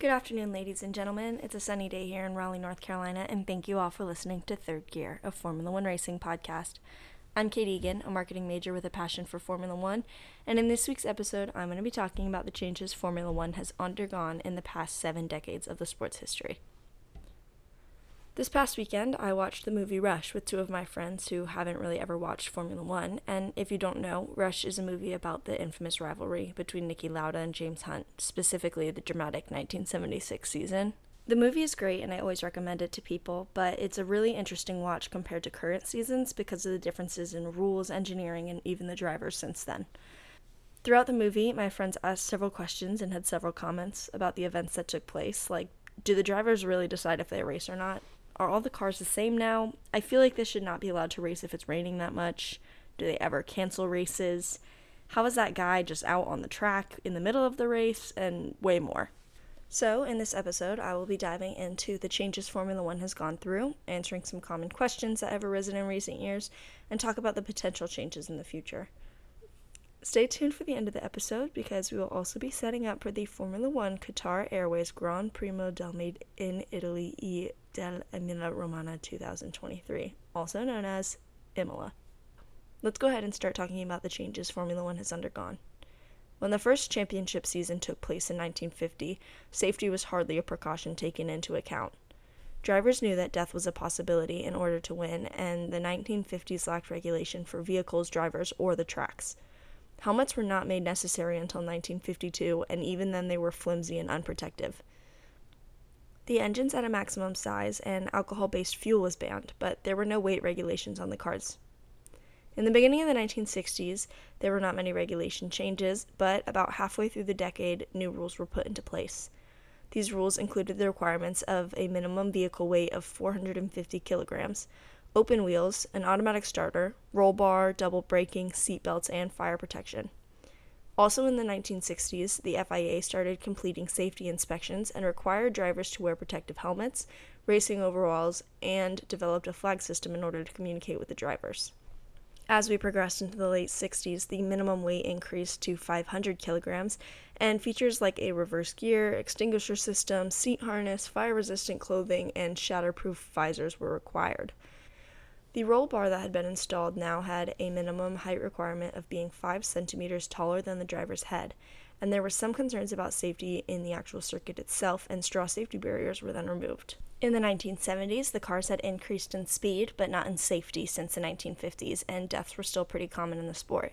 Good afternoon, ladies and gentlemen. It's a sunny day here in Raleigh, North Carolina, and thank you all for listening to Third Gear, a Formula One racing podcast. I'm Kate Eagan, a marketing major with a passion for Formula One, and in this week's episode, I'm going to be talking about the changes Formula One has undergone in the past seven decades of the sport's history. This past weekend, I watched the movie Rush with two of my friends who haven't really ever watched Formula One. And if you don't know, Rush is a movie about the infamous rivalry between Niki Lauda and James Hunt, specifically the dramatic 1976 season. The movie is great and I always recommend it to people, but it's a really interesting watch compared to current seasons because of the differences in rules, engineering, and even the drivers since then. Throughout the movie, my friends asked several questions and had several comments about the events that took place, like do the drivers really decide if they race or not? Are all the cars the same now? I feel like this should not be allowed to race if it's raining that much. Do they ever cancel races? How is that guy just out on the track in the middle of the race? And way more. So, in this episode, I will be diving into the changes Formula One has gone through, answering some common questions that have arisen in recent years, and talk about the potential changes in the future. Stay tuned for the end of the episode because we will also be setting up for the Formula One Qatar Airways Gran Premio del Made in Italy e del Emilia Romagna 2023, also known as Imola. Let's go ahead and start talking about the changes Formula One has undergone. When the first championship season took place in 1950, safety was hardly a precaution taken into account. Drivers knew that death was a possibility in order to win, and the 1950s lacked regulation for vehicles, drivers, or the tracks. Helmets were not made necessary until 1952, and even then they were flimsy and unprotective. The engines had a maximum size, and alcohol based fuel was banned, but there were no weight regulations on the cars. In the beginning of the 1960s, there were not many regulation changes, but about halfway through the decade, new rules were put into place. These rules included the requirements of a minimum vehicle weight of 450 kilograms, open wheels, an automatic starter, roll bar, double braking, seat belts, and fire protection. Also in the 1960s, the FIA started completing safety inspections and required drivers to wear protective helmets, racing overalls, and developed a flag system in order to communicate with the drivers. As we progressed into the late 60s, the minimum weight increased to 500 kilograms, and features like a reverse gear, extinguisher system, seat harness, fire resistant clothing, and shatterproof visors were required. The roll bar that had been installed now had a minimum height requirement of being 5 centimeters taller than the driver's head, and there were some concerns about safety in the actual circuit itself, and straw safety barriers were then removed. In the 1970s, the cars had increased in speed, but not in safety since the 1950s, and deaths were still pretty common in the sport.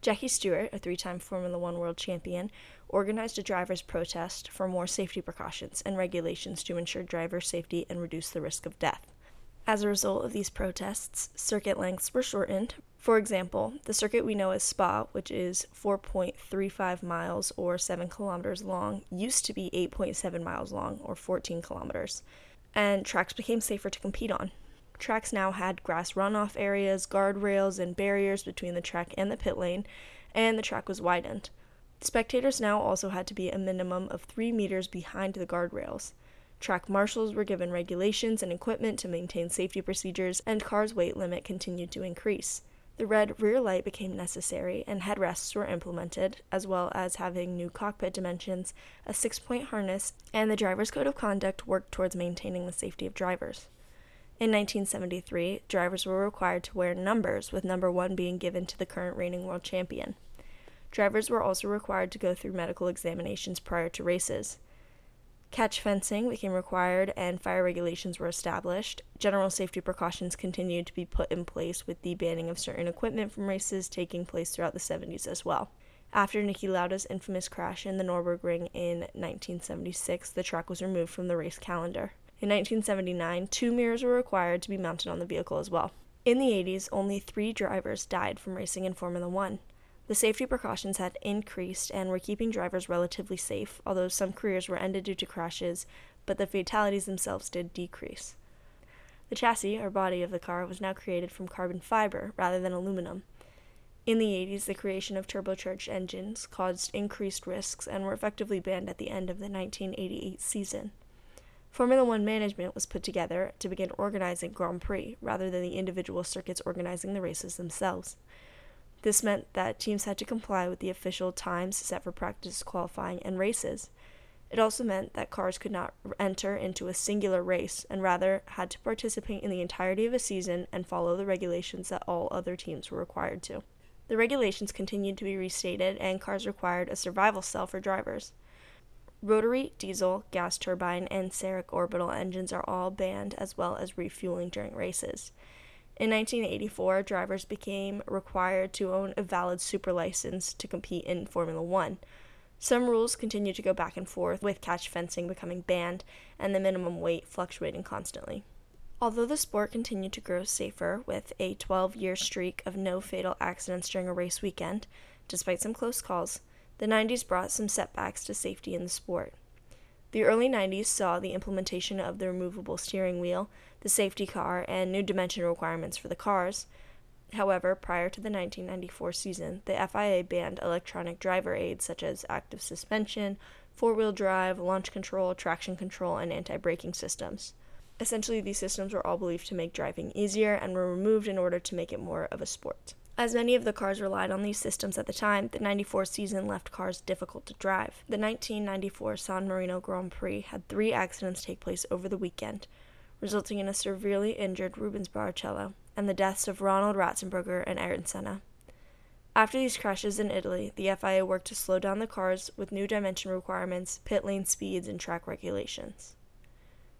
Jackie Stewart, a three time Formula One world champion, organized a drivers' protest for more safety precautions and regulations to ensure driver safety and reduce the risk of death. As a result of these protests, circuit lengths were shortened. For example, the circuit we know as Spa, which is 4.35 miles or 7 kilometers long, used to be 8.7 miles long or 14 kilometers, and tracks became safer to compete on. Tracks now had grass runoff areas, guardrails, and barriers between the track and the pit lane, and the track was widened. Spectators now also had to be a minimum of 3 meters behind the guardrails. Track marshals were given regulations and equipment to maintain safety procedures, and cars' weight limit continued to increase. The red rear light became necessary, and headrests were implemented, as well as having new cockpit dimensions, a six point harness, and the driver's code of conduct worked towards maintaining the safety of drivers. In 1973, drivers were required to wear numbers, with number one being given to the current reigning world champion. Drivers were also required to go through medical examinations prior to races. Catch fencing became required and fire regulations were established. General safety precautions continued to be put in place with the banning of certain equipment from races taking place throughout the 70s as well. After Niki Lauda's infamous crash in the Nürburgring in 1976, the track was removed from the race calendar. In 1979, two mirrors were required to be mounted on the vehicle as well. In the 80s, only three drivers died from racing in Formula One. The safety precautions had increased and were keeping drivers relatively safe, although some careers were ended due to crashes, but the fatalities themselves did decrease. The chassis, or body, of the car was now created from carbon fiber rather than aluminum. In the 80s, the creation of turbocharged engines caused increased risks and were effectively banned at the end of the 1988 season. Formula One management was put together to begin organizing Grand Prix rather than the individual circuits organizing the races themselves. This meant that teams had to comply with the official times set for practice, qualifying, and races. It also meant that cars could not enter into a singular race and rather had to participate in the entirety of a season and follow the regulations that all other teams were required to. The regulations continued to be restated, and cars required a survival cell for drivers. Rotary, diesel, gas turbine, and Sarich orbital engines are all banned, as well as refueling during races. In 1984, drivers became required to own a valid super license to compete in Formula One. Some rules continue to go back and forth, with catch fencing becoming banned and the minimum weight fluctuating constantly. Although the sport continued to grow safer, with a 12 year streak of no fatal accidents during a race weekend, despite some close calls, the 90s brought some setbacks to safety in the sport. The early 90s saw the implementation of the removable steering wheel, the safety car, and new dimension requirements for the cars, However, prior to the 1994 season, the FIA banned electronic driver aids such as active suspension, four wheel drive, launch control, traction control, and anti braking systems. Essentially, these systems were all believed to make driving easier and were removed in order to make it more of a sport. As many of the cars relied on these systems at the time, the 94 season left cars difficult to drive. The 1994 San Marino Grand Prix had three accidents take place over the weekend, resulting in a severely injured Rubens Barrichello and the deaths of Roland Ratzenberger and Ayrton Senna. After these crashes in Italy, the FIA worked to slow down the cars with new dimension requirements, pit lane speeds, and track regulations.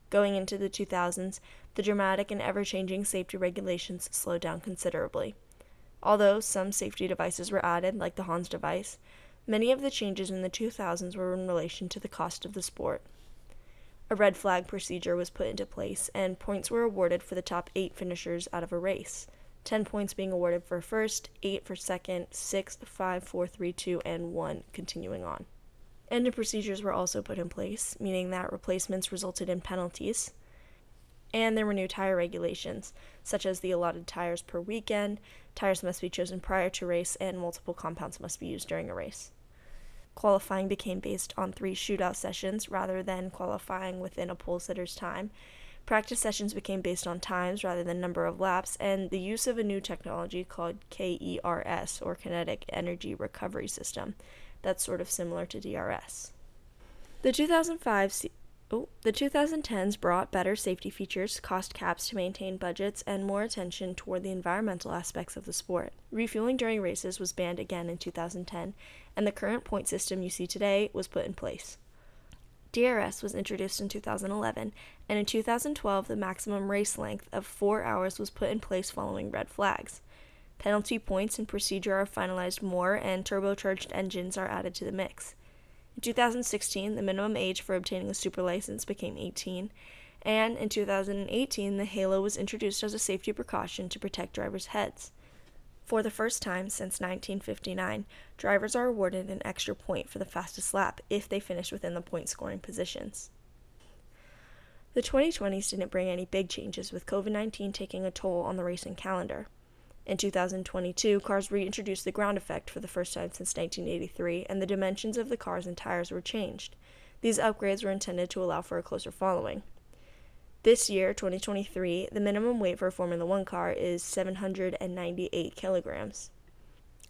Going into the 2000s, the dramatic and ever changing safety regulations slowed down considerably. Although some safety devices were added, like the Hans device, many of the changes in the 2000s were in relation to the cost of the sport. A red flag procedure was put into place, and points were awarded for the top eight finishers out of a race. 10 points being awarded for first, 8 for second, 6, 5, 4, 3, 2, and 1 continuing on. End of procedures were also put in place, meaning that replacements resulted in penalties. And there were new tire regulations, such as the allotted tires per weekend, tires must be chosen prior to race, and multiple compounds must be used during a race. Qualifying became based on three shootout sessions rather than qualifying within a pole sitter's time. Practice sessions became based on times rather than number of laps, and the use of a new technology called KERS, or Kinetic Energy Recovery System, that's sort of similar to DRS. The 2005 se- Oh, the 2010s brought better safety features, cost caps to maintain budgets, and more attention toward the environmental aspects of the sport. Refueling during races was banned again in 2010, and the current point system you see today was put in place. DRS was introduced in 2011, and in 2012, the maximum race length of four hours was put in place following red flags. Penalty points and procedure are finalized more, and turbocharged engines are added to the mix. In 2016, the minimum age for obtaining a super license became 18, and in 2018, the halo was introduced as a safety precaution to protect drivers' heads. For the first time since 1959, drivers are awarded an extra point for the fastest lap if they finish within the point scoring positions. The 2020s didn't bring any big changes, with COVID 19 taking a toll on the racing calendar. In 2022, cars reintroduced the ground effect for the first time since 1983, and the dimensions of the cars and tires were changed. These upgrades were intended to allow for a closer following. This year, 2023, the minimum weight for a Formula One car is 798 kilograms.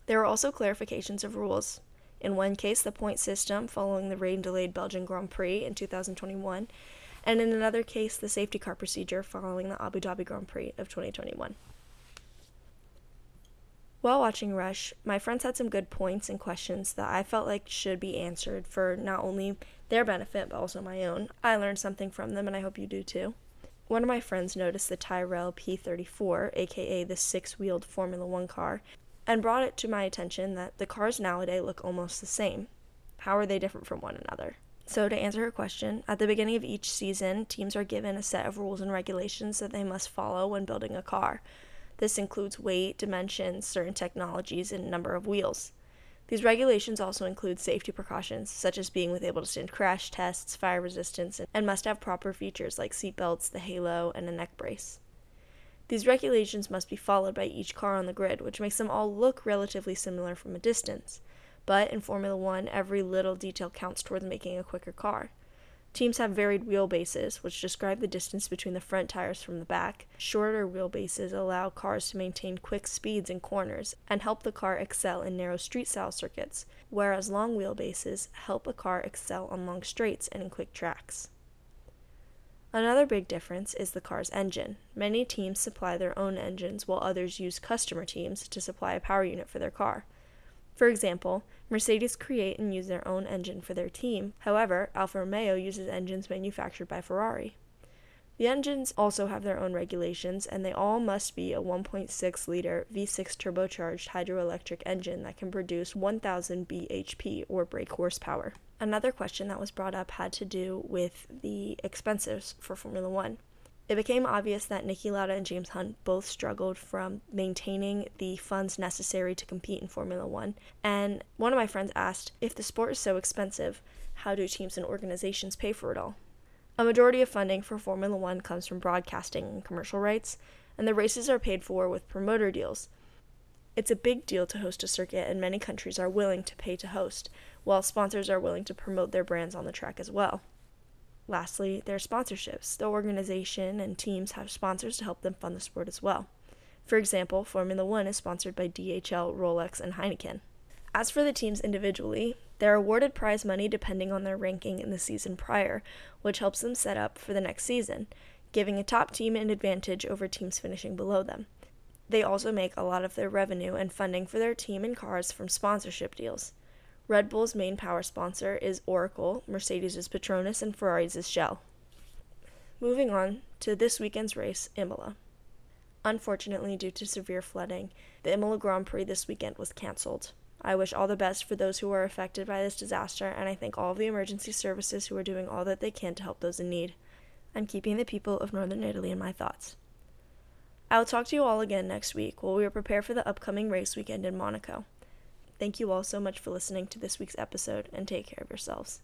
There were also clarifications of rules. In one case, the point system following the rain delayed Belgian Grand Prix in 2021, and in another case, the safety car procedure following the Abu Dhabi Grand Prix of 2021. While watching Rush, my friends had some good points and questions that I felt like should be answered for not only their benefit but also my own. I learned something from them and I hope you do too. One of my friends noticed the Tyrrell P34, aka the six wheeled Formula One car, and brought it to my attention that the cars nowadays look almost the same. How are they different from one another? So, to answer her question, at the beginning of each season, teams are given a set of rules and regulations that they must follow when building a car. This includes weight, dimensions, certain technologies, and number of wheels. These regulations also include safety precautions, such as being with able to stand crash tests, fire resistance, and must have proper features like seat belts, the halo, and a neck brace. These regulations must be followed by each car on the grid, which makes them all look relatively similar from a distance. But in Formula One, every little detail counts towards making a quicker car. Teams have varied wheelbases, which describe the distance between the front tires from the back. Shorter wheelbases allow cars to maintain quick speeds in corners and help the car excel in narrow street style circuits, whereas long wheelbases help a car excel on long straights and in quick tracks. Another big difference is the car's engine. Many teams supply their own engines while others use customer teams to supply a power unit for their car. For example, Mercedes create and use their own engine for their team. However, Alfa Romeo uses engines manufactured by Ferrari. The engines also have their own regulations, and they all must be a 1.6 liter V6 turbocharged hydroelectric engine that can produce 1000 bhp or brake horsepower. Another question that was brought up had to do with the expenses for Formula One. It became obvious that Niki Lauda and James Hunt both struggled from maintaining the funds necessary to compete in Formula One. And one of my friends asked if the sport is so expensive, how do teams and organizations pay for it all? A majority of funding for Formula One comes from broadcasting and commercial rights, and the races are paid for with promoter deals. It's a big deal to host a circuit, and many countries are willing to pay to host, while sponsors are willing to promote their brands on the track as well. Lastly, there are sponsorships. The organization and teams have sponsors to help them fund the sport as well. For example, Formula One is sponsored by DHL, Rolex, and Heineken. As for the teams individually, they're awarded prize money depending on their ranking in the season prior, which helps them set up for the next season, giving a top team an advantage over teams finishing below them. They also make a lot of their revenue and funding for their team and cars from sponsorship deals. Red Bull's main power sponsor is Oracle, Mercedes is Petronas, and Ferrari's Shell. Moving on to this weekend's race, Imola. Unfortunately, due to severe flooding, the Imola Grand Prix this weekend was cancelled. I wish all the best for those who are affected by this disaster, and I thank all of the emergency services who are doing all that they can to help those in need. I'm keeping the people of northern Italy in my thoughts. I will talk to you all again next week while we prepare for the upcoming race weekend in Monaco. Thank you all so much for listening to this week's episode and take care of yourselves.